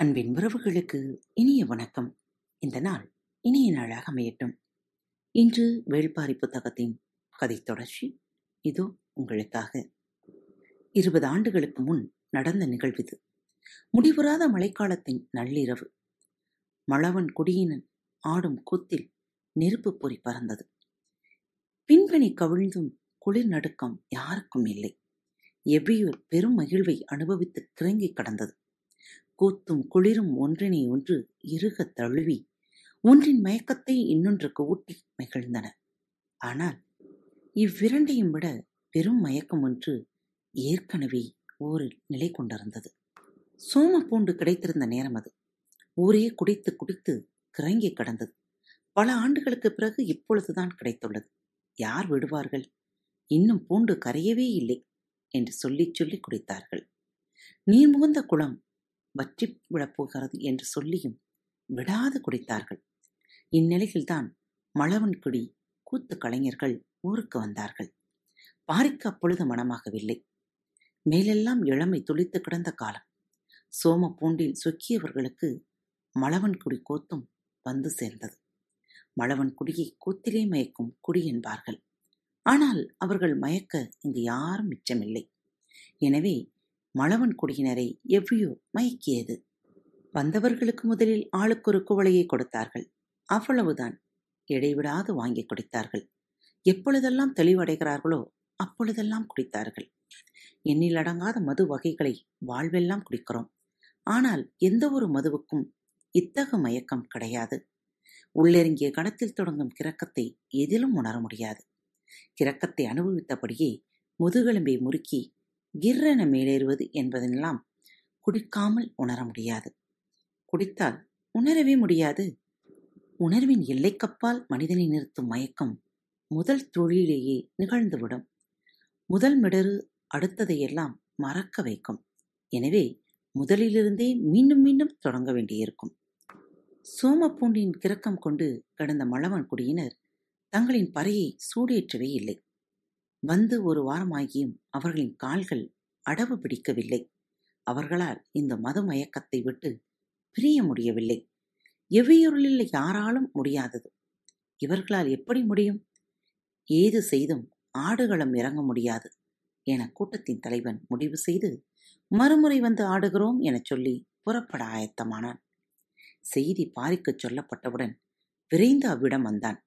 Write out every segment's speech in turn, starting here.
அன்பின் உறவுகளுக்கு இனிய வணக்கம். இந்த நாள் இனிய நாளாக அமையட்டும். இன்று வேள்பாரி புத்தகத்தின் கதை தொடர்ச்சி. இதோ உங்களுக்காக. இருபது ஆண்டுகளுக்கு முன் நடந்த நிகழ்விது முடிவுறாத மழைக்காலத்தின் நள்ளிரவு. மழவன் குடியினன் ஆடும் கூத்தில் நெருப்பு பொறி பறந்தது. பின்பணி கவிழ்ந்தும் குளிர் நடுக்கம் யாருக்கும் இல்லை. எவ்வியூர் பெரும் மகிழ்வை அனுபவித்து கிறங்கி கடந்தது. கூத்தும் குளிரும் ஒன்றினை ஒன்று இறுக தழுவி ஒன்றின் மயக்கத்தை இன்னொன்றுக்கு ஊட்டி மகிழ்ந்தன. ஆனால் இவ்விரண்டையும் விட பெரும் மயக்கம் ஒன்று ஏற்கனவே ஊரில் நிலை கொண்டிருந்தது. சோம பூண்டு கிடைத்திருந்த நேரம் அது. ஊரே குடித்து குடித்து கிறங்கி கடந்தது. பல ஆண்டுகளுக்கு பிறகு இப்பொழுதுதான் கிடைத்துள்ளது. யார் விடுவார்கள்? இன்னும் பூண்டு கரையவே இல்லை என்று சொல்லிச் சொல்லி குடித்தார்கள். நீர் முகந்த குளம் வற்றி விழப்போகிறது என்று சொல்லியும் விடாது குடித்தார்கள். இந்நிலையில்தான் மழவன்குடி கூத்து கலைஞர்கள் ஊருக்கு வந்தார்கள். பாரிக்கு அப்பொழுது மனமாகவில்லை. மேலெல்லாம் இளமை துளித்து கிடந்த காலம். சோம பூண்டில் சொக்கியவர்களுக்கு மழவன்குடி கூத்தும் வந்து சேர்ந்தது. மழவன்குடியை கூத்திலே மயக்கும் குடி என்பார்கள். ஆனால் அவர்கள் மயக்க இங்கு யாரும் மிச்சமில்லை. எனவே மழவன் குடியினரை எவ்வியோ மயக்கியது. வந்தவர்களுக்கு முதலில் ஆளுக்கு ஒரு குவளையை கொடுத்தார்கள். அவ்வளவுதான். இடைவிடாது வாங்கி குடித்தார்கள். எப்பொழுதெல்லாம் தெளிவடைகிறார்களோ அப்பொழுதெல்லாம் குடித்தார்கள். எண்ணில் அடங்காத மது வகைகளை வாழ்வெல்லாம் குடிக்கிறோம். ஆனால் எந்த ஒரு மதுவுக்கும் இத்தகு மயக்கம் கிடையாது. உள்ளெருங்கிய கணத்தில் தொடங்கும் கிறக்கத்தை எதிலும் உணர முடியாது. கிறக்கத்தை அனுபவித்தபடியே முதுகெலும்பை முறுக்கி கிர்ரென மேலேறுவது என்பதெல்லாம் குடிக்காமல் உணர முடியாது. குடித்தால் உணரவே முடியாது. உணர்வின் எல்லைக்கப்பால் மனிதனை நிறுத்தும் மயக்கம் முதல் தொழிலேயே நிகழ்ந்துவிடும். முதல் மிடரு அடுத்ததையெல்லாம் மறக்க வைக்கும். எனவே முதலிலிருந்தே மீண்டும் மீண்டும் தொடங்க வேண்டியிருக்கும். சோமப்பூண்டின் கிறக்கம் கொண்டு கடந்த மழவன் குடியினர் தங்களின் பறையை சூடேற்றவே இல்லை. வந்து ஒரு வாரமாகியும் அவர்களின் கால்கள் அடவு பிடிக்கவில்லை. அவர்களால் இந்த மது மயக்கத்தை விட்டு பிரிய முடியவில்லை. எவ்வியொருளில் யாராலும் முடியாதது. இவர்களால் எப்படி முடியும்? ஏது செய்தும் ஆடுகளம் இறங்க முடியாது என கூட்டத்தின் தலைவன் முடிவு செய்து மறுமுறை வந்து ஆடுகிறோம் எனச் சொல்லி புறப்பட ஆயத்தமானான். செய்தி பாரிக்குச் சொல்லப்பட்டவுடன் விரைந்து அவ்விடம் வந்தான்.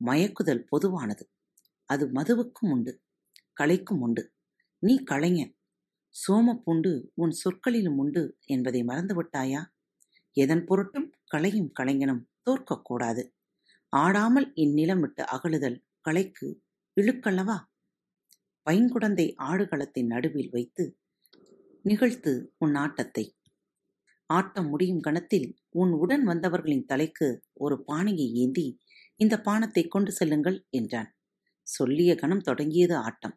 மயக்குதல் பொதுவானது. அது மதுவுக்கும் உண்டு கலைக்கும் உண்டு. நீ கலைஞன் சோமப்புண்டு உன் சொற்களிலும் உண்டு என்பதை மறந்துவிட்டாயா எதன் பொருட்டும் கலையும் கலைஞனும் தோற்கக்கூடாது ஆடாமல் இந்நிலம் விட்டு அகழுதல் கலைக்கு இழுக்கல்லவா? பைங்குடந்தை ஆடுகளத்தின் நடுவில் வைத்து நிகழ்த்து உன் ஆட்டத்தை. ஆட்டம் முடியும் கணத்தில் உன் உடன் வந்தவர்களின் தலைக்கு ஒரு பானையை ஏந்தி இந்த பானத்தை கொண்டு செல்லுங்கள் என்றான். சொல்லிய கணம் தொடங்கியது ஆட்டம்.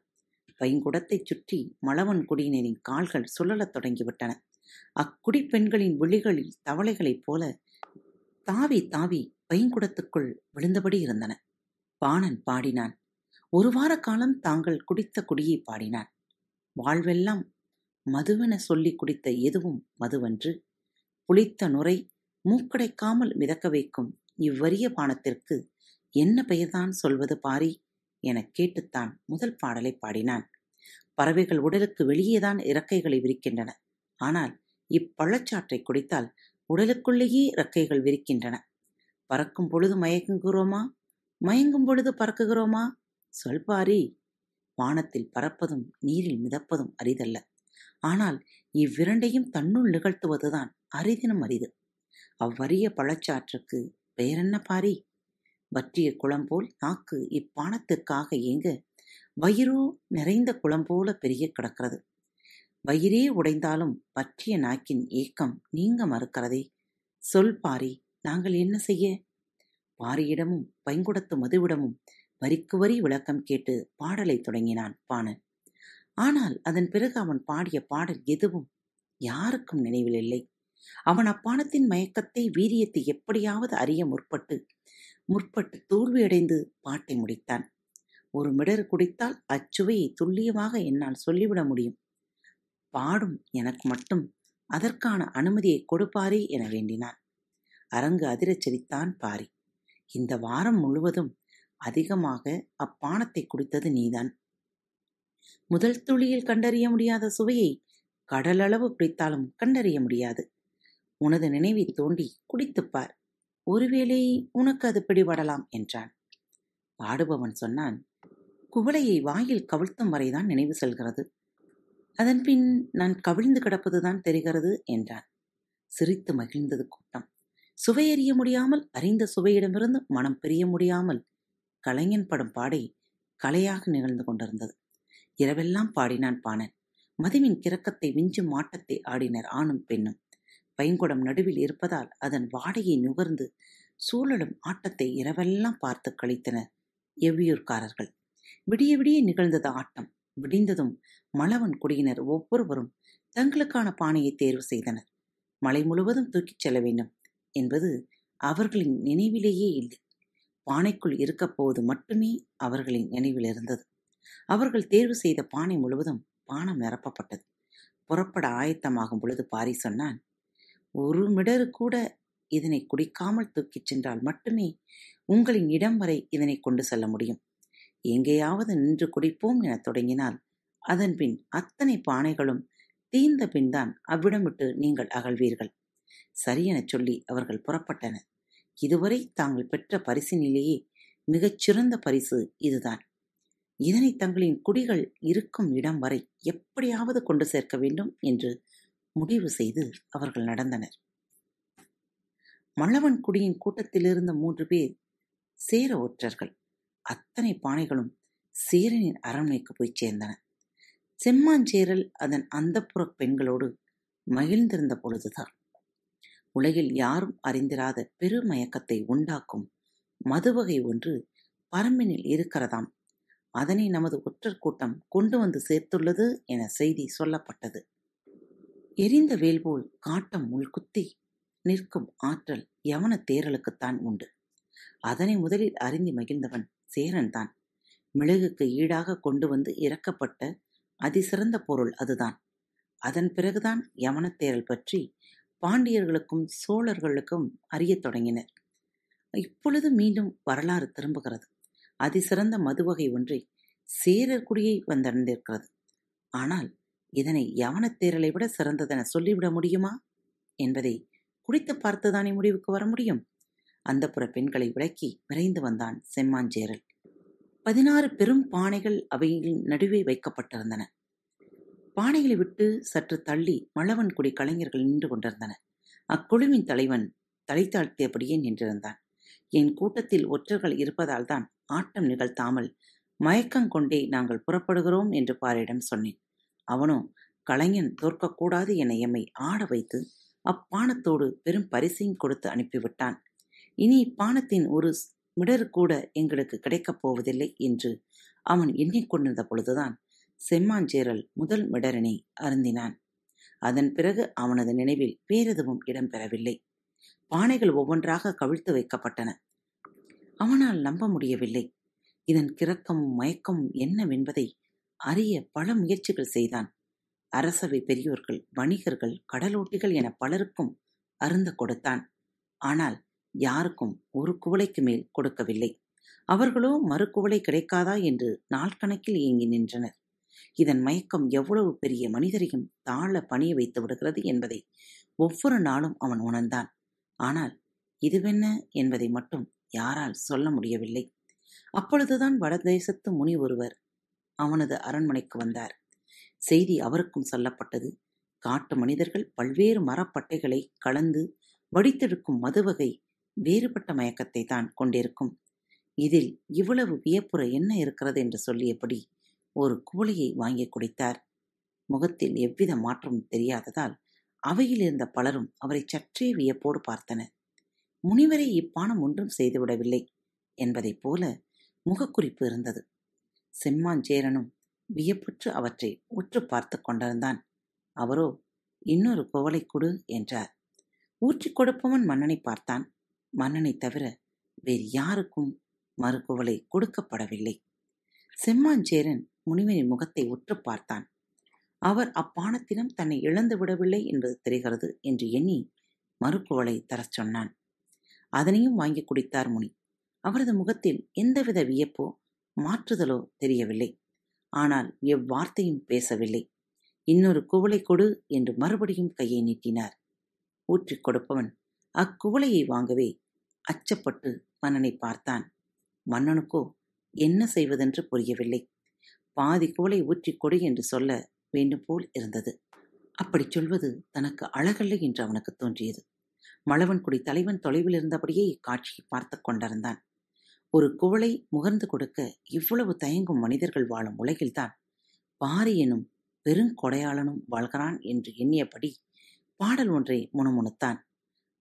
பைங்குடத்தைச் சுற்றி மலவன் குடியினரின் கால்கள் சுழலத் தொடங்கிவிட்டன. அக்குடி பெண்களின் விழிகளில் தவளைகளைப் போல தாவி தாவி பைங்குடத்துக்குள் விழுந்தபடி இருந்தன. பாணன் பாடினான். ஒரு வார காலம் தாங்கள் குடித்த குடியை பாடினான். வாழ்வெல்லாம் மதுவென சொல்லி குடித்த எதுவும் மதுவன்று புளித்த நுரை மூக்கடைக்காமல் மிதக்க வைக்கும் இவ்வரிய பானத்திற்கு என்ன பெயர்தான் சொல்வது பாரி? எனக் கேட்டுத்தான் முதல் பாடலை பாடினான். பறவைகள் உடலுக்கு வெளியேதான் இறக்கைகளை விரிக்கின்றன. ஆனால் இப்பழச்சாற்றை குடித்தால் உடலுக்குள்ளேயே இறக்கைகள் விரிக்கின்றன. பறக்கும் பொழுது மயங்குகிறோமா? மயங்கும் பொழுது பறக்குகிறோமா? சொல் பாரி. வானத்தில் பறப்பதும் நீரில் மிதப்பதும் அரிதல்ல. ஆனால் இவ்விரண்டையும் தன்னுள் நிகழ்த்துவதுதான் அரிதினும் அரிது. அவ்வரிய பழச்சாற்றுக்கு பெயரென்ன பாரி? வற்றிய குளம்போல் நாக்கு இப்பானத்திற்காக ஏங்க. வயிறோ நிறைந்த குளம் போல பெரிய கிடக்கிறது. வயிறே உடைந்தாலும் பற்றிய நாக்கின் ஏக்கம் நீங்க மறுக்கிறதே. சொல் பாரி நாங்கள் என்ன செய்ய? பாரியிடமும் பைங்குடத்து மதுவிடமும் வரிக்கு வரி விளக்கம் கேட்டு பாடலை தொடங்கினான் பாணன். ஆனால் அதன் பிறகு அவன் பாடிய பாடல் எதுவும் யாருக்கும் நினைவில் இல்லை. அவன் அப்பானத்தின் மயக்கத்தை வீரியத்தை எப்படியாவது அறிய முற்பட்டு முற்பட்டு தோல்வியடைந்து பாட்டை முடித்தான். ஒரு மிடர் குடித்தால் அச்சுவையை துல்லியமாக என்னால் சொல்லிவிட முடியும். பாடும் எனக்கு மட்டும் அதற்கான அனுமதியை கொடுப்பாரே என வேண்டினான். அரங்கு அதிரச் சிரித்தான் பாரி. இந்த வாரம் முழுவதும் அதிகமாக அப்பானத்தை குடித்தது நீதான். முதல் துளியில் கண்டறிய முடியாத சுவையை கடலளவு குடித்தாலும் கண்டறிய முடியாது. உனது நினைவை தோண்டி குடித்துப்பார் ஒருவேளை உனக்கு அது பிடிபடலாம் என்றான். பாடுபவன் சொன்னான் குவளையை வாயில் கவிழ்த்தும் வரைதான் நினைவு செல்கிறது. அதன்பின் நான் கவிழ்ந்து கிடப்பதுதான் தெரிகிறது என்றான். சிரித்து மகிழ்ந்தது கூட்டம். சுவையறிய முடியாமல் அறிந்த சுவையிடமிருந்து மனம் பிரிய முடியாமல் கலைஞன் படும் பாடை கலையாக நிகழ்ந்து கொண்டிருந்தது. இரவெல்லாம் பாடினான் பாணன். மதுவின் கிறக்கத்தை விஞ்சும் மாட்டத்தை ஆடினர் ஆணும் பெண்ணும். பைங்குடம் நடுவில் இருப்பதால் அதன் வாடையை நுகர்ந்து சூழலும் ஆட்டத்தை இரவெல்லாம் பார்த்து கழித்தனர் எவ்வியூர்காரர்கள் விடிய விடிய நிகழ்ந்தது ஆட்டம். விடிந்ததும் மலவன் குடியினர் ஒவ்வொருவரும் தங்களுக்கான பானையை தேர்வு செய்தனர். மலை முழுவதும் தூக்கிச் செல்ல வேண்டும் என்பது அவர்களின் நினைவிலேயே இல்லை. பானைக்குள் இருக்கப்போவது மட்டுமே அவர்களின் நினைவில் இருந்தது. அவர்கள் தேர்வு செய்த பானை முழுவதும் பானம் நிரப்பப்பட்டது. புறப்பட ஆயத்தமாகும் பொழுது பாரி சொன்னான் ஒரு மிடரு கூட இதனை குடிக்காமல் தூக்கிச் சென்றால் மட்டுமே உங்களின் இடம் வரை இதனை கொண்டு செல்ல முடியும். எங்கேயாவது நின்று குடிப்போம் எனத் தொடங்கினால் அதன்பின் அத்தனை பானைகளும் தீர்ந்த பின்தான் அவ்விடம் விட்டு நீங்கள் அகழ்வீர்கள் சரியெனச் சொல்லி அவர்கள் புறப்பட்டனர். இதுவரை தாங்கள் பெற்ற பரிசினிலேயே மிகச்சிறந்த பரிசு இதுதான். இதனை தங்களின் குடிகள் இருக்கும் இடம் வரை எப்படியாவது கொண்டு சேர்க்க வேண்டும் என்று முடிவு செய்து அவர்கள் நடந்தனர். மல்லவன் குடியின் கூட்டத்திலிருந்த மூன்று பேர் சேர ஒற்றர்கள். அத்தனை பானைகளும் சேரனின் அரண்மனைக்கு போய் சேர்ந்தன. செம்மாஞ்சேரல் அதன் அந்தப்புற பெண்களோடு மகிழ்ந்திருந்த பொழுதுதான். உலகில் யாரும் அறிந்திராத பெருமயக்கத்தை உண்டாக்கும் மதுவகை ஒன்று பரம்பினில் இருக்கிறதாம். அதனை நமது ஒற்றர் கூட்டம் கொண்டு வந்து சேர்த்துள்ளது என செய்தி சொல்லப்பட்டது. எரிந்த வேல்போல் காட்டம் உள்குத்தி நிற்கும் ஆற்றல் யவன தேரலுக்குத்தான் உண்டு. அதனை முதலில் அறிந்து மகிழ்ந்தவன் சேரன்தான் மிளகுக்கு ஈடாக கொண்டு வந்து இறக்கப்பட்ட அதிசிறந்த பொருள் அதுதான். அதன் பிறகுதான் யவனத்தேரல் பற்றி பாண்டியர்களுக்கும் சோழர்களுக்கும் அறியத் தொடங்கினர். இப்பொழுது மீண்டும் வரலாறு திரும்புகிறது. அதிசிறந்த மதுவகை ஒன்றை சேரர் குடியை வந்தடைந்திருக்கிறது. ஆனால் இதனை யவனத்தேரலை விட சிறந்ததென சொல்லிவிட முடியுமா? என்பதை குடித்து பார்த்துதானே முடிவுக்கு வர முடியும்? அந்த புற பெண்களை விளக்கி விரைந்து வந்தான் செம்மாஞ்சேரல். பதினாறு பெரும் பானைகள் அவையின் நடுவே வைக்கப்பட்டிருந்தன. பானைகளை விட்டு சற்று தள்ளி மழவன்குடி கலைஞர்கள் நின்று கொண்டிருந்தன. அக்குழுவின் தலைவன் தலை தாழ்த்தியபடியே நின்றிருந்தான். என் கூட்டத்தில் ஒற்றர்கள் இருப்பதால் தான் ஆட்டம் நிகழ்த்தாமல் மயக்கம் கொண்டே நாங்கள் புறப்படுகிறோம் என்று பாரிடம் சொன்னேன். அவனோ கலைஞன் தோற்கக்கூடாது என எம்மை ஆட வைத்து அப்பானத்தோடு பெரும் பரிசையும் கொடுத்து அனுப்பிவிட்டான். இனி இப்பானத்தின் ஒரு மிடரு கூட எங்களுக்கு கிடைக்கப் போவதில்லை என்று அவன் எண்ணிக்கொண்டிருந்த பொழுதுதான் செம்மாஞ்சேரல் முதல் மிடரினை அருந்தினான். அதன் பிறகு அவனது நினைவில் வேறெதுவும் இடம்பெறவில்லை பானைகள் ஒவ்வொன்றாக கவிழ்த்து வைக்கப்பட்டன. அவனால் நம்ப முடியவில்லை. இதன் கிறக்கமும் மயக்கமும் என்னவென்பதை அறிய பல முயற்சிகள் செய்தான். அரசவை பெரியோர்கள் வணிகர்கள் கடலோட்டிகள் என பலருக்கும் அருந்த கொடுத்தான். ஆனால் யாருக்கும் ஒரு குவளைக்கு மேல் கொடுக்கவில்லை. அவர்களோ மறு குவளை கிடைக்காதா என்று நாள் கணக்கில் இயங்கி நின்றனர். இதன் மயக்கம் எவ்வளவு பெரிய மனிதரையும் தாழ பணிய வைத்து விடுகிறது என்பதை ஒவ்வொரு நாளும் அவன் உணர்ந்தான். ஆனால் இதுவென்ன என்பதை மட்டும் யாரால் சொல்ல முடியவில்லை. அப்பொழுதுதான் வடதேசத்து முனி ஒருவர் அவனது அரண்மனைக்கு வந்தார். செய்தி அவருக்கும் சொல்லப்பட்டது. காட்டு மனிதர்கள் பல்வேறு மரப்பட்டைகளை கலந்து வடித்தெடுக்கும் மதுவகை வேறுபட்ட மயக்கத்தை தான் கொண்டிருக்கும். இதில் இவ்வளவு வியப்புற என்ன இருக்கிறது என்று சொல்லியபடி ஒரு குவளையை வாங்கி குடித்தார். முகத்தில் எவ்வித மாற்றமும் தெரியாததால் அவையில் இருந்த பலரும் அவரை சற்றே வியப்போடு பார்த்தனர். முனிவரை இப்பானம் ஒன்றும் செய்துவிடவில்லை என்பதைப் போல முகக்குறிப்பு இருந்தது. செம்மாஞ்சேரனும் வியப்புற்று அவற்றை உற்று பார்த்து கொண்டிருந்தான். அவரோ இன்னொரு குவளை கொடு என்றார். ஊற்றிக் கொடுப்பவன் மன்னனை பார்த்தான். மன்னனை தவிர வேறு யாருக்கும் மறுகுவலை கொடுக்கப்படவில்லை. செம்மாஞ்சேரன் முனிவனின் முகத்தை உற்று பார்த்தான். அவர் அப்பானத்திடம் தன்னை இழந்து விடவில்லை என்பது தெரிகிறது என்று எண்ணி மறுக்குவளை தரச் சொன்னான். அதனையும் வாங்கி குடித்தார் முனி. அவரது முகத்தில் எந்தவித வியப்போ மாற்றுதலோ தெரியவில்லை. ஆனால் எவ்வார்த்தையும் பேசவில்லை. இன்னொரு குவளை கொடு என்று மறுபடியும் கையை நீட்டினார். ஊற்றிக் கொடுப்பவன் அக்குவளையை வாங்கவே அச்சப்பட்டு மன்னனை பார்த்தான். மன்னனுக்கோ என்ன செய்வதென்று புரியவில்லை. பாதி குவளை ஊற்றிக் கொடு என்று சொல்ல வேண்டும் போல் இருந்தது. அப்படிச் சொல்வது தனக்கு அழகல்ல என்று அவனுக்கு தோன்றியது. மழவன்குடி தலைவன் தொலைவில் இருந்தபடியே இக்காட்சியை பார்த்து கொண்டிருந்தான். ஒரு குவளை முகர்ந்து கொடுக்க இவ்வளவு தயங்கும் மனிதர்கள் வாழும் உலகில்தான் பாரி எனும் பெருங்கொடையாளனும் வாழ்கிறான் என்று எண்ணியபடி பாடல் ஒன்றை முணுமுணுத்தான்.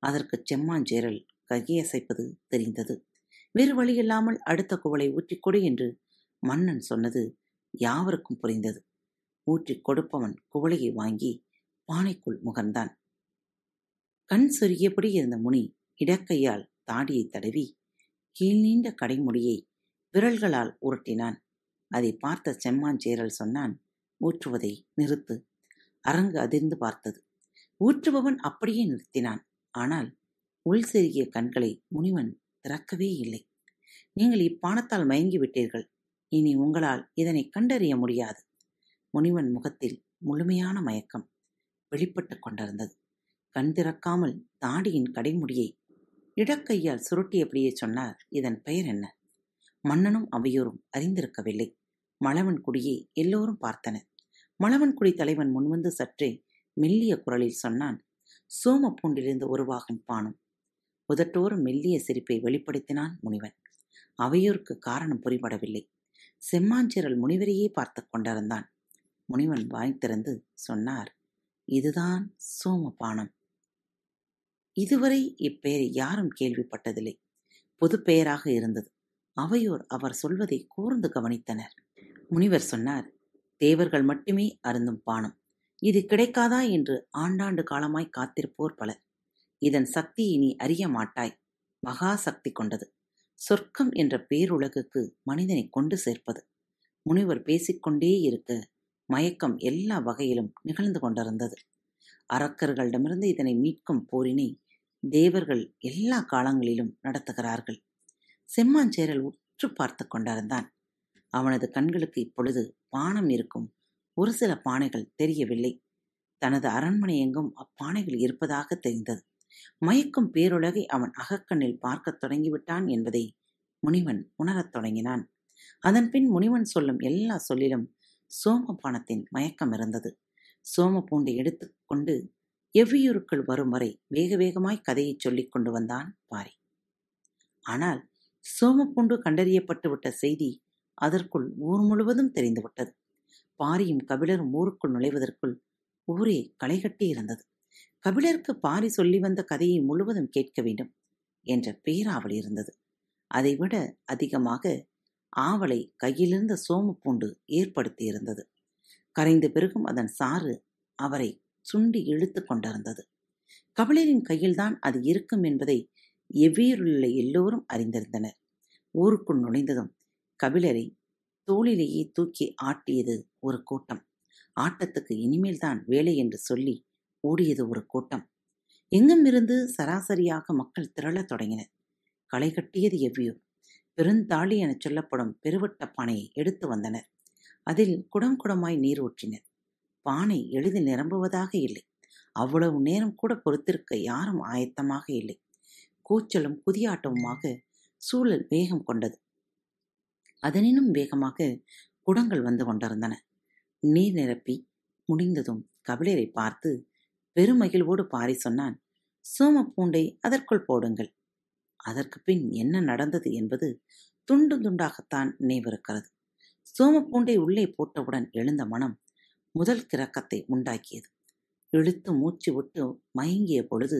அதற்கு செம்மாஞ்சேரல் கையசைப்பது தெரிந்தது. வேறு வழியில்லாமல் அடுத்த குவளை ஊற்றிக் கொடு என்று மன்னன் சொன்னது யாவருக்கும் புரிந்தது. ஊற்றிக் கொடுப்பவன் குவளையை வாங்கி பானைக்குள் முகர்ந்தான். கண் சொருகியபடி இருந்த முனி இடக்கையால் தாடியை தடவி கீழ் நீண்ட கடைமுடியை விரல்களால் உருட்டினான். அதை பார்த்த செம்மாஞ்சேரல் சொன்னான் ஊற்றுவதை நிறுத்து. அரங்கு அதிர்ந்து பார்த்தது. ஊற்றுபவன் அப்படியே நிறுத்தினான். ஆனால் உள் செருகிய கண்களை முனிவன் திறக்கவே இல்லை. நீங்கள் இப்பானத்தால் மயங்கி விட்டீர்கள். இனி உங்களால் இதனை கண்டறிய முடியாது. முனிவன் முகத்தில் முழுமையான மயக்கம் வெளிப்பட்டு கொண்டிருந்தது. கண் திறக்காமல் தாடியின் கடைமுடியை இடக்கையால் சுருட்டியபடியே சொன்னார் இதன் பெயர் என்ன? மன்னனும் அவையோரும் அறிந்திருக்கவில்லை. மழவன் குடியை எல்லோரும் பார்த்தனர். மழவன் குடி தலைவன் முன்வந்து சற்றே மெல்லிய குரலில் சொன்னான் சோம பூண்டிலிருந்து உருவாகும் பானம். உதட்டோறும் மெல்லிய சிரிப்பை வெளிப்படுத்தினான் முனிவன். அவையோருக்கு காரணம் புரிபடவில்லை. செம்மாஞ்சிரல் முனிவரையே பார்த்து கொண்டிருந்தான். முனிவன் வாய் திறந்து சொன்னார் இதுதான் சோமபானம் இதுவரை இப்பெயரை யாரும் கேள்விப்பட்டதில்லை. பொது பெயராக இருந்தது. அவையோர் அவர் சொல்வதை கூர்ந்து கவனித்தனர். முனிவர் சொன்னார் தேவர்கள் மட்டுமே அருந்தும் பானம். இது கிடைக்காதா என்று ஆண்டாண்டு காலமாய் காத்திருப்போர் பலர். இதன் சக்தி இனி அறிய மாட்டாய். மகா சக்தி கொண்டது. சொர்க்கம் என்ற பேருலகுக்கு மனிதனை கொண்டு சேர்ப்பது. முனிவர் பேசிக்கொண்டே இருக்க மயக்கம் எல்லா வகையிலும் நிகழ்ந்து கொண்டிருந்தது. அரக்கர்களிடமிருந்து இதனை மீட்கும் போரினை தேவர்கள் எல்லா காலங்களிலும் நடத்துகிறார்கள். செம்மாஞ்சேரல் உற்று பார்த்து கொண்டிருந்தான். அவனது கண்களுக்கு இப்பொழுது பானம் இருக்கும். ஒரு சில பானைகள் தெரியவில்லை. தனது அரண்மனை எங்கும் அப்பானைகள் இருப்பதாக தெரிந்தது. மயக்கும் பேருலகை அவன் அகக்கண்ணில் பார்க்கத் தொடங்கிவிட்டான் என்பதை முனிவன் உணரத் தொடங்கினான். அதன்பின் முனிவன் சொல்லும் எல்லா சொல்லிலும் சோமபானத்தின் மயக்கம் இருந்தது. சோம பூண்டை எடுத்துக்கொண்டு எவ்வியூருக்குள் வரும் வரை வேக வேகமாய் கதையை சொல்லிக் கொண்டு வந்தான் பாரி. ஆனால் சோமப்புண்டு கண்டறியப்பட்டு விட்ட செய்தி அதற்குள் ஊர் முழுவதும் தெரிந்துவிட்டது பாரியும் கபிலரும் ஊருக்குள் நுழைவதற்குள் ஊரே களைகட்டி இருந்தது. கபிலருக்கு பாரி சொல்லி வந்த கதையை முழுவதும் கேட்க வேண்டும் என்ற பேராவல் இருந்தது. அதைவிட அதிகமாக ஆவலை கையிலிருந்த சோமப்பூண்டு ஏற்படுத்தியிருந்தது கரைந்த பிறகும் அதன் சாறு அவரை சுண்டி இழுத்து கொண்டிருந்தது. கபிலரின் கையில்தான் அது இருக்கும் என்பதை எவ்வியருள்ள எல்லோரும் அறிந்திருந்தனர். ஊருக்குள் நுழைந்ததும் கபிலரை தோளிலேயே தூக்கி ஆட்டியது ஒரு கூட்டம். ஆட்டத்துக்கு இனிமேல்தான் வேலை என்று சொல்லி ஓடியது ஒரு கூட்டம். எங்கும் இருந்து சராசரியாக மக்கள் திரளத் தொடங்கினர். களை கட்டியது எவ்வியூர் பெருந்தாளி எனச் சொல்லப்படும் பெருவட்ட பானையை எடுத்து வந்தனர். அதில் குடம் குடமாய் நீர் ஊற்றினர். பானை எளிதில் நிரம்புவதாக இல்லை. அவ்வளவு நேரம் கூட பொறுத்திருக்க யாரும் ஆயத்தமாக இல்லை. கூச்சலும் குதியாட்டமுமாக சூழல் வேகம் கொண்டது. அதனினும் வேகமாக குடங்கள் வந்து கொண்டிருந்தன. நீர் நிரப்பி முடிந்ததும் கபிலரை பார்த்து பெருமகிழ்வோடு பாரி சொன்னான் சோம பூண்டை அதற்குள் போடுங்கள். அதற்கு பின் என்ன நடந்தது என்பது துண்டு துண்டாகத்தான் நினைவிருக்கிறது. சோம பூண்டை உள்ளே போட்டவுடன் எழுந்த மனம் முதல் கிறக்கத்தை உண்டாக்கியது. இழுத்து மூச்சு விட்டு மயங்கிய பொழுது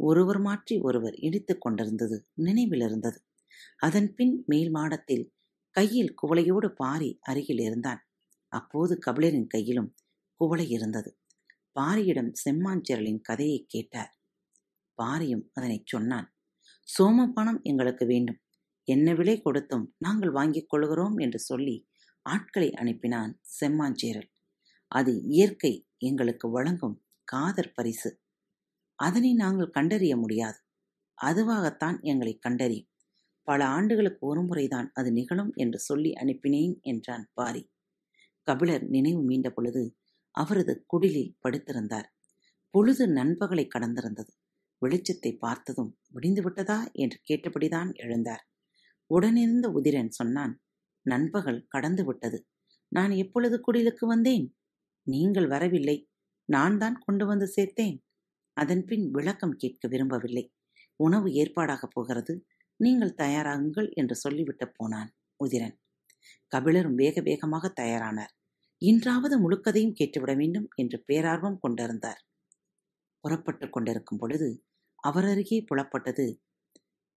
ஒருவர் மாற்றி ஒருவர் இடித்துக் கொண்டிருந்தது நினைவில் இருந்தது அதன் பின் மேல் மாடத்தில் கையில் குவளையோடு பாரி அருகில் இருந்தான். அப்போது கபிலரின் கையிலும் குவளை இருந்தது. பாரியிடம் செம்மாஞ்சிரலின் கதையை கேட்டார். பாரியும் அதனைச் சொன்னான் சோம பணம் எங்களுக்கு வேண்டும். என்ன விலை கொடுத்தும் நாங்கள் வாங்கிக் கொள்கிறோம் என்று சொல்லி ஆட்களை அனுப்பினான் செம்மாஞ்சேரல் அது இயற்கை எங்களுக்கு வழங்கும் காதற் பரிசு. அதனை நாங்கள் கண்டறிய முடியாது. அதுவாகத்தான் எங்களை கண்டறியும். பல ஆண்டுகளுக்கு ஒருமுறைதான் அது நிகழும் என்று சொல்லி அனுப்பினேன் என்றான் பாரி. கபிலர் நினைவு மீண்ட பொழுது அவரது குடிலில் படுத்திருந்தார். பொழுது நண்பகலை கடந்திருந்தது. வெளிச்சத்தை பார்த்ததும் விடிந்து விட்டதா என்று கேட்டபடிதான் எழுந்தார். உடனிருந்த உதிரன் சொன்னான் நண்பகல் கடந்து விட்டது. நான் எப்பொழுது குடிலுக்கு வந்தேன்? நீங்கள் வரவில்லை. நான் தான் கொண்டு வந்து சேர்த்தேன். அதன்பின் விளக்கம் கேட்க விரும்பவில்லை. உணவு ஏற்பாடாகப் போகிறது. நீங்கள் தயாராகுங்கள் என்று சொல்லிவிட்டு போனான் உதிரன். கபிலரும் வேக வேகமாக தயாரானார். இன்றாவது முழுக்கதையும் கேட்டுவிட வேண்டும் என்று பேரார்வம் கொண்டிருந்தார். புறப்பட்டு கொண்டிருக்கும் பொழுது அவரருகே புலப்பட்டது.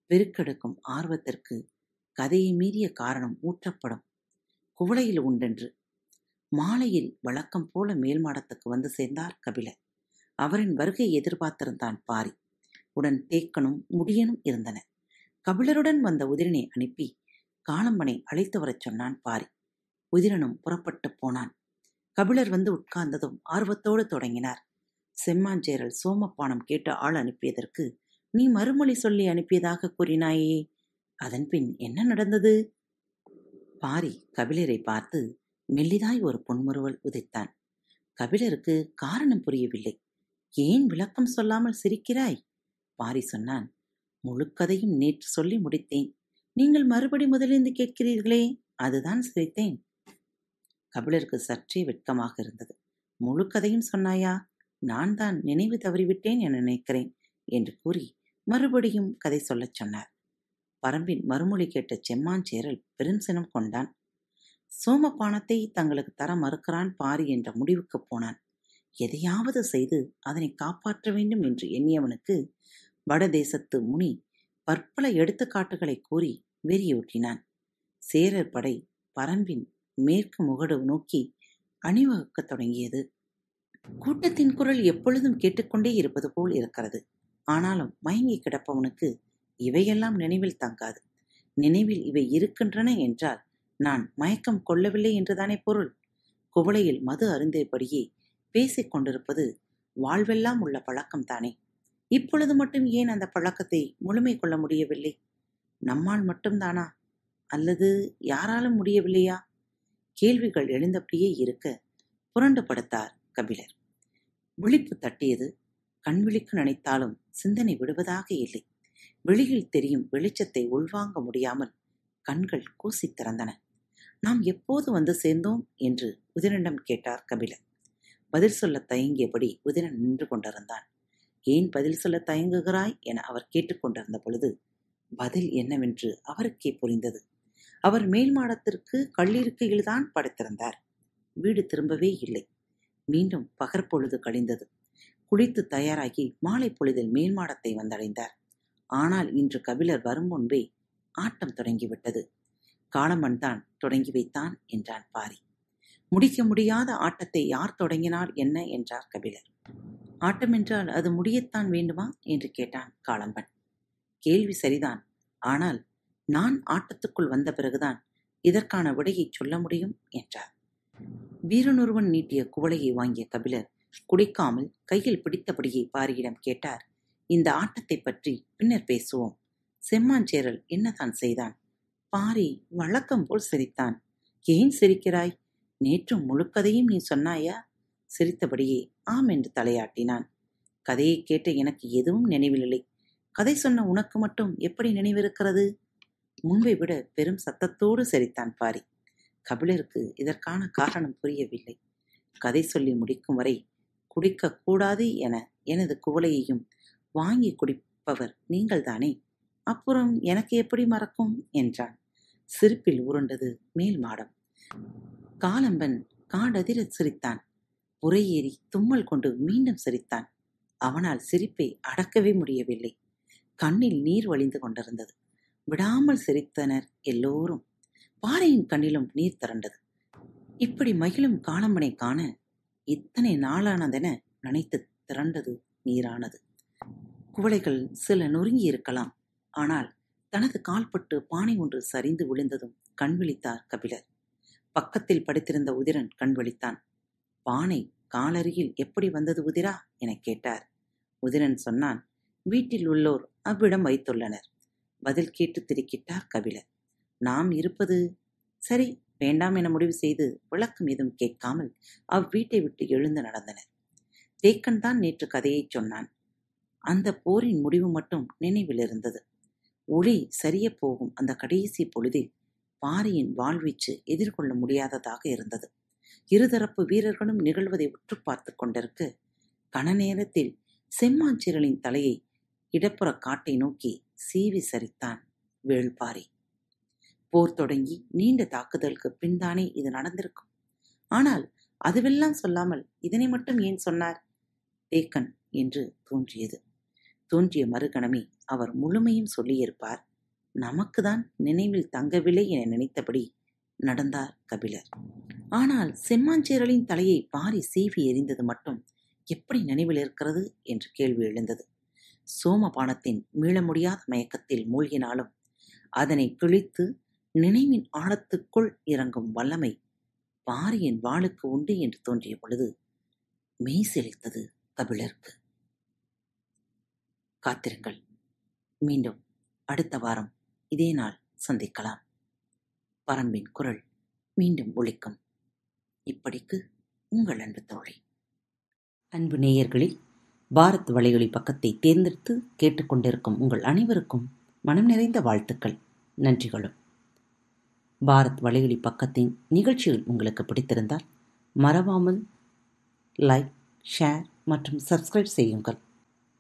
பெருக்கெடுக்கும் ஆர்வத்திற்கு கதையை மீறிய காரணம் ஊற்றப்படும். குவளையில் உண்டென்று மாலையில் வழக்கம் போல மேல் மாடத்துக்கு வந்து சேர்ந்தார் கபிலர். அவரின் வருகை எதிர்பார்த்திருந்தான் பாரி. உடன் தேக்கனும் முடியனும் இருந்தன. கபிலருடன் வந்த உதிரனை அனுப்பி காலம்பனை அழைத்து வரச் சொன்னான் பாரி. உதிரனும் புறப்பட்டு போனான். கபிலர் வந்து உட்கார்ந்ததும் ஆர்வத்தோடு தொடங்கினார். செம்மாஞ்சேரல் சோமப்பானம் கேட்டு ஆள் அனுப்பியதற்கு நீ மறுமொழி சொல்லி அனுப்பியதாக கூறினாயே அதன்பின் என்ன நடந்தது? பாரி கபிலரை பார்த்து மெல்லிதாய் ஒரு பொன்முறுவல் உதைத்தான். கபிலருக்கு காரணம் புரியவில்லை. ஏன் விளக்கம் சொல்லாமல் சிரிக்கிறாய்? பாரி சொன்னான். முழுக்கதையும் நேற்று சொல்லி முடித்தேன். நீங்கள் மறுபடி முதலிருந்து கேட்கிறீர்களே அதுதான் சிரித்தேன். கபிலருக்கு சற்றே வெட்கமாக இருந்தது. முழுக்கதையும் சொன்னாயா? நான் தான் நினைவு தவறிவிட்டேன் என நினைக்கிறேன் என்று கூறி மறுபடியும் கதை சொல்லச் சொன்னார். பரம்பின் மறுமொழி கேட்ட செம்மாஞ்சேரல் பெருஞ்சினம் கொண்டான். சோமபானத்தை தங்களுக்கு தர மறுக்கிறான் பாரி என்ற முடிவுக்கு போனான். எதையாவது செய்து அதனை காப்பாற்ற வேண்டும் என்று எண்ணியவனுக்கு வடதேசத்து முனி பற்பல எடுத்துக்காட்டுகளை கூறி வெறியூட்டினான். சேரர் படை பரம்பின் மேற்கு முகடு நோக்கி அணிவகுக்கத் தொடங்கியது. கூட்டத்தின் குரல் எப்பொழுதும் கேட்டுக்கொண்டே இருப்பது போல் இருக்கிறது. ஆனாலும் மயங்கி கிடப்பவனுக்கு இவையெல்லாம் நினைவில் தங்காது. நினைவில் இவை இருக்கின்றன என்றால் நான் மயக்கம் கொள்ளவில்லை என்றுதானே பொருள்? குவளையில் மது அருந்தியபடியே பேசிக் கொண்டிருப்பது வாழ்வெல்லாம் உள்ள பழக்கம் தானே? இப்பொழுது மட்டும் ஏன் அந்த பழக்கத்தை முழுமை கொள்ள முடியவில்லை? நம்மால் மட்டும்தானா அல்லது யாராலும் முடியவில்லையா? கேள்விகள் எழுந்தபடியே இருக்க புரண்டு படுத்தார் கபிலர். விழிப்பு தட்டியது கண்விழிக்கு நினைத்தாலும் சிந்தனை விடுவதாக இல்லை. வெளியில் தெரியும் வெளிச்சத்தை உள்வாங்க முடியாமல் கண்கள் கூசி திறந்தன. நாம் எப்போது வந்து சேர்ந்தோம் என்று உதிரனிடம் கேட்டார் கபிலர் பதில் சொல்ல தயங்கியபடி உதிரன் நின்று கொண்டிருந்தான். ஏன் பதில் சொல்ல தயங்குகிறாய் என அவர் கேட்டுக்கொண்டிருந்த பொழுது பதில் என்னவென்று அவருக்கே புரிந்தது. அவர் மேல் மாடத்திற்கு கல்லிருக்கையில்தான் படைத்திருந்தார். வீடு திரும்பவே இல்லை. மீண்டும் பகற்பொழுது கழிந்தது. குளித்து தயாராகி மாலை பொழுதில் மேல் மாடத்தை வந்தடைந்தார். ஆனால் இன்று கபிலர் வரும் முன்பே ஆட்டம் தொடங்கிவிட்டது. காளமன் தான் தொடங்கி வைத்தான் என்றான் பாரி. முடிக்க முடியாத ஆட்டத்தை யார் தொடங்கினார் என்ன என்றார் கபிலர். ஆட்டம் என்றால் அது முடியத்தான் வேண்டுமா என்று கேட்டான் காளம்பன். கேள்வி சரிதான். ஆனால் நான் ஆட்டத்துக்குள் வந்த பிறகுதான் இதற்கான விடையை சொல்ல முடியும் என்றார். வீரனொருவன் நீட்டிய குவளையை வாங்கிய கபிலர் குடிக்காமல் கையில் பிடித்தபடியே பாரியிடம் கேட்டார் இந்த ஆட்டத்தை பற்றி பின்னர் பேசுவோம். செம்மாஞ்சேரல் என்னதான் செய்தான்? பாரி வழக்கம் போல் சிரித்தான். ஏன் சிரிக்கிறாய்? நேற்று முழுக்கதையும் நீ சொன்னாயா? சிரித்தபடியே ஆம் என்று தலையாட்டினான். கதையை கேட்ட எனக்கு எதுவும் நினைவில்லை. கதை சொன்ன உனக்கு மட்டும் எப்படி நினைவிருக்கிறது? முன்பை விட பெரும் சத்தத்தோடு சிரித்தான் பாரி. கபிலருக்கு இதற்கான காரணம் புரியவில்லை. கதை சொல்லி முடிக்கும் வரை குடிக்க கூடாது என எனது குவளையையும் வாங்கி குடிப்பவர் நீங்கள்தானே? அப்புறம் எனக்கு எப்படி மறக்கும்? என்றான். சிரிப்பில் உருண்டது மேல் மாடம். காலம்பன் காடதிர சிரித்தான். உரையேறி தும்மல் கொண்டு மீண்டும் சிரித்தான். அவனால் சிரிப்பை அடக்கவே முடியவில்லை. கண்ணில் நீர் வழிந்து கொண்டிருந்தது. விடாமல் சிரித்தனர் எல்லோரும். பாறையின் கண்ணிலும் நீர் திரண்டது. இப்படி மகிழும் காலம்பனை காண இத்தனை நாளானதென நினைத்து திரண்டது நீரானது. குவளைகள் சில நொறுங்கி இருக்கலாம் ஆனால் தனது கால்பட்டு பானை ஒன்று சரிந்து விழுந்ததும் கண் விழித்தார் கபிலர். பக்கத்தில் படுத்திருந்த உதிரன் கண் விழித்தான். பானை காலருகில் எப்படி வந்தது உதிரா? எனக் கேட்டார். உதிரன் சொன்னான் வீட்டில் உள்ளோர் அவ்விடம் வைத்துள்ளனர். பதில் கேட்டு திருக்கிட்டார் கபிலர். நாம் இருப்பது சரி வேண்டாம் என முடிவு செய்து விளக்கம் எதுவும் கேட்காமல் அவ்வீட்டை விட்டு எழுந்து நடந்தனர். தேக்கன் தான் நேற்று கதையைச் சொன்னான். அந்த போரின் முடிவு மட்டும் நினைவில் இருந்தது ஒளி சரிய போகும் அந்த கடைசி பொழுதில் பாரியின் வாழ்வீச்சு எதிர்கொள்ள முடியாததாக இருந்தது. இருதரப்பு வீரர்களும் நிகழ்வதை உற்று பார்த்து கொண்டிருக்க கன நேரத்தில் செம்மாஞ்சிரலின் தலையை இடப்புற காட்டை நோக்கி சீவி சரித்தான் வேள்பாரி. போர் தொடங்கி நீண்ட தாக்குதலுக்கு பின்தானே இது நடந்திருக்கும். ஆனால் அதுவெல்லாம் சொல்லாமல் இதனை மட்டும் ஏன் சொன்னார்? தேக்கன் என்று தோன்றியது. தோன்றிய மறுகணமே அவர் முழுமையும் சொல்லியிருப்பார். நமக்குதான் நினைவில் தங்கவில்லை என நினைத்தபடி நடந்தார் கபிலர். ஆனால் செம்மாஞ்சேரலின் தலையை பாரி சீவி எறிந்தது மட்டும் எப்படி நினைவில் இருக்கிறது என்று கேள்வி எழுந்தது. சோமபானத்தின் மீள முடியாத மயக்கத்தில் மூழ்கினாலும் அதனை கிழித்து நினைவின் ஆழத்துக்குள் இறங்கும் வல்லமை பாரியின் வாளுக்கு உண்டு என்று தோன்றிய பொழுது மெய் செலுத்தது கபிலருக்கு. காத்திருங்கள். மீண்டும் அடுத்த வாரம் இதே நாள் சந்திக்கலாம். பரம்பின் குரல் மீண்டும் ஒழிக்கும் இப்படிக்கு உங்கள் அன்பு தோழி. அன்பு நேயர்களில் பாரத் வலையொலி பக்கத்தை தேர்ந்தெடுத்து கேட்டுக்கொண்டிருக்கும் உங்கள் அனைவருக்கும் மனம் நிறைந்த வாழ்த்துக்கள் நன்றிகளும். பாரத் வலையொலி பக்கத்தின் நிகழ்ச்சிகள் உங்களுக்கு பிடித்திருந்தால் மறவாமல் லைக் ஷேர் மற்றும் சப்ஸ்கிரைப் செய்யுங்கள்.